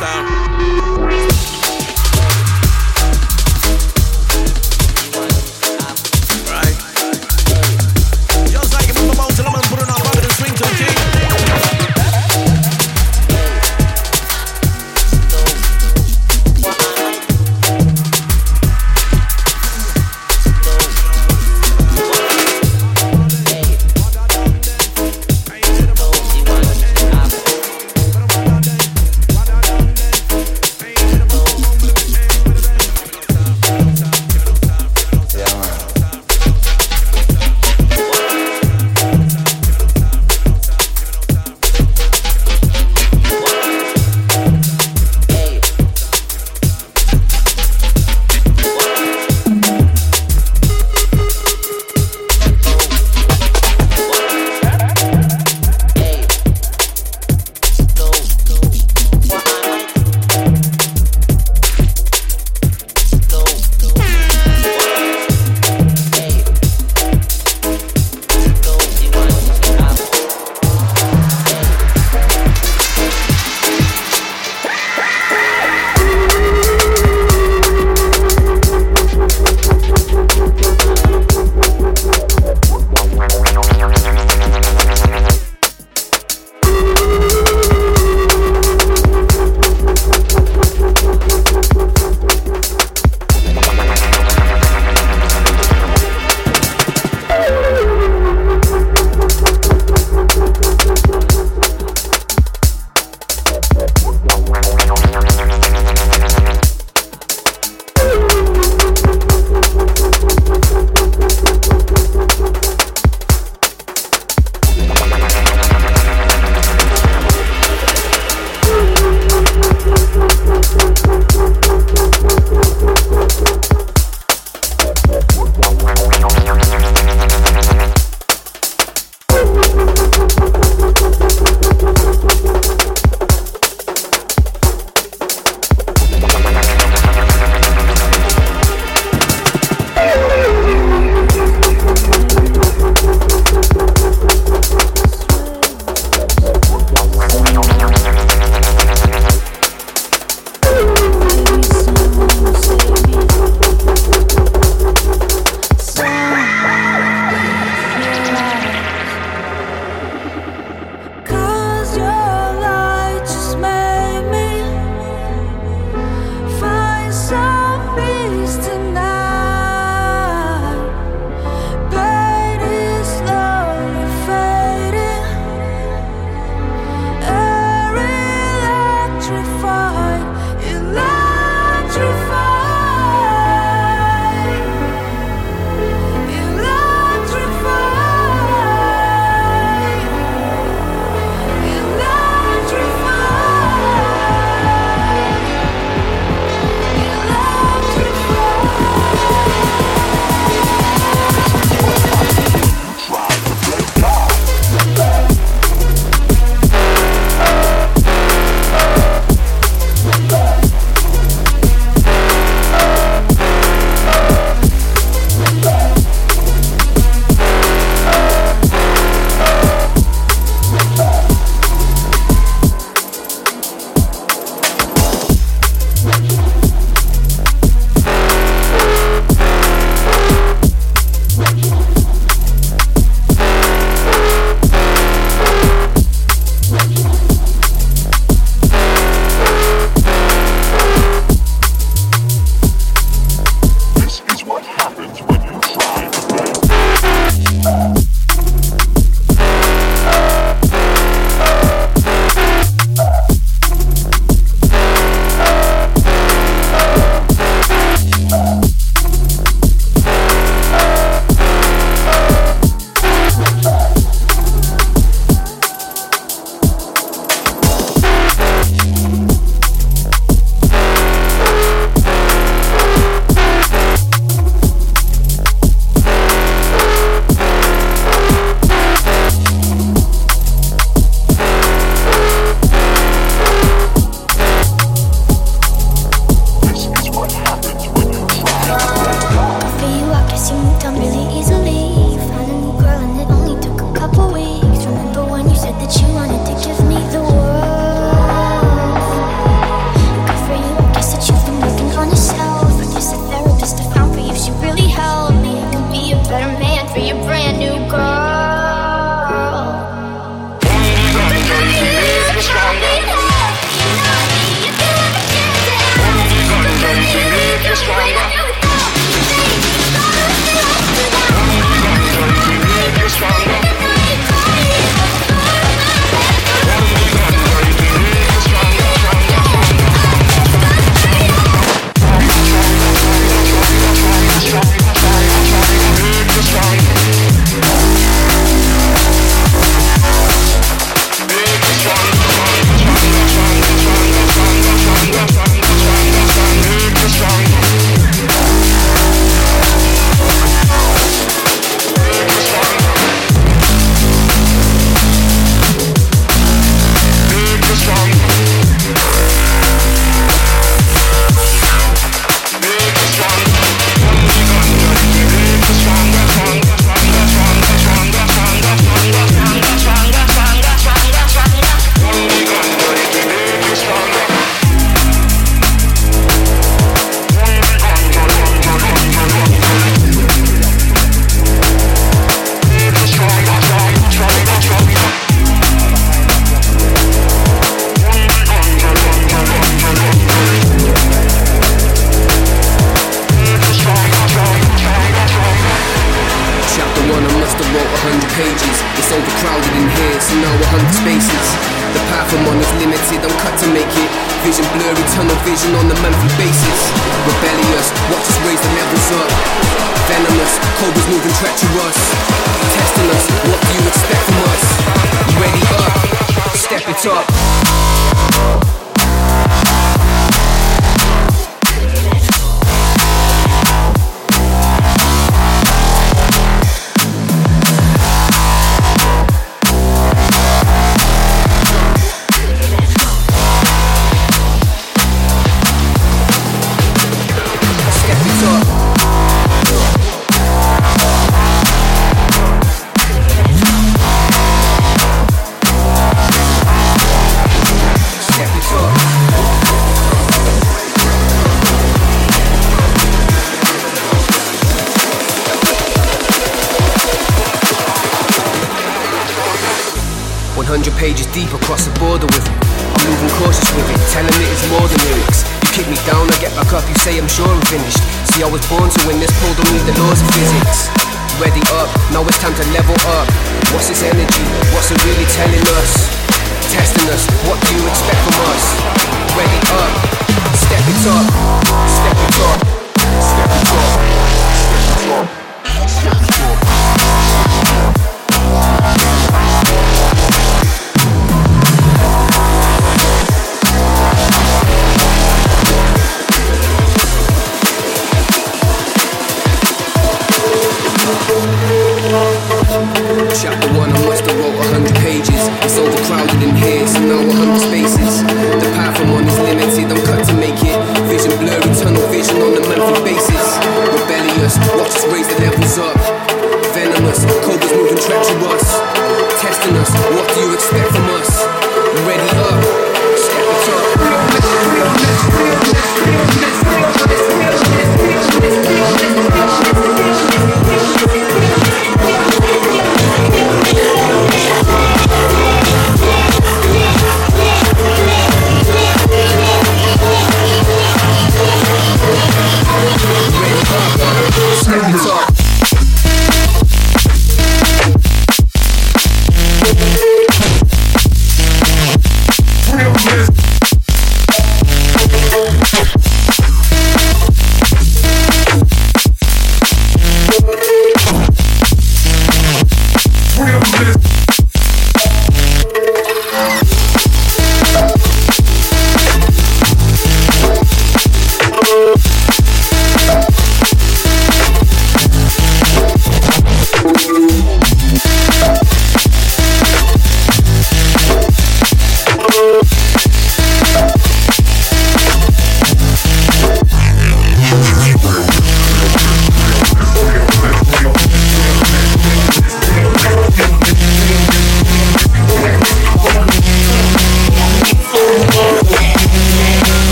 star.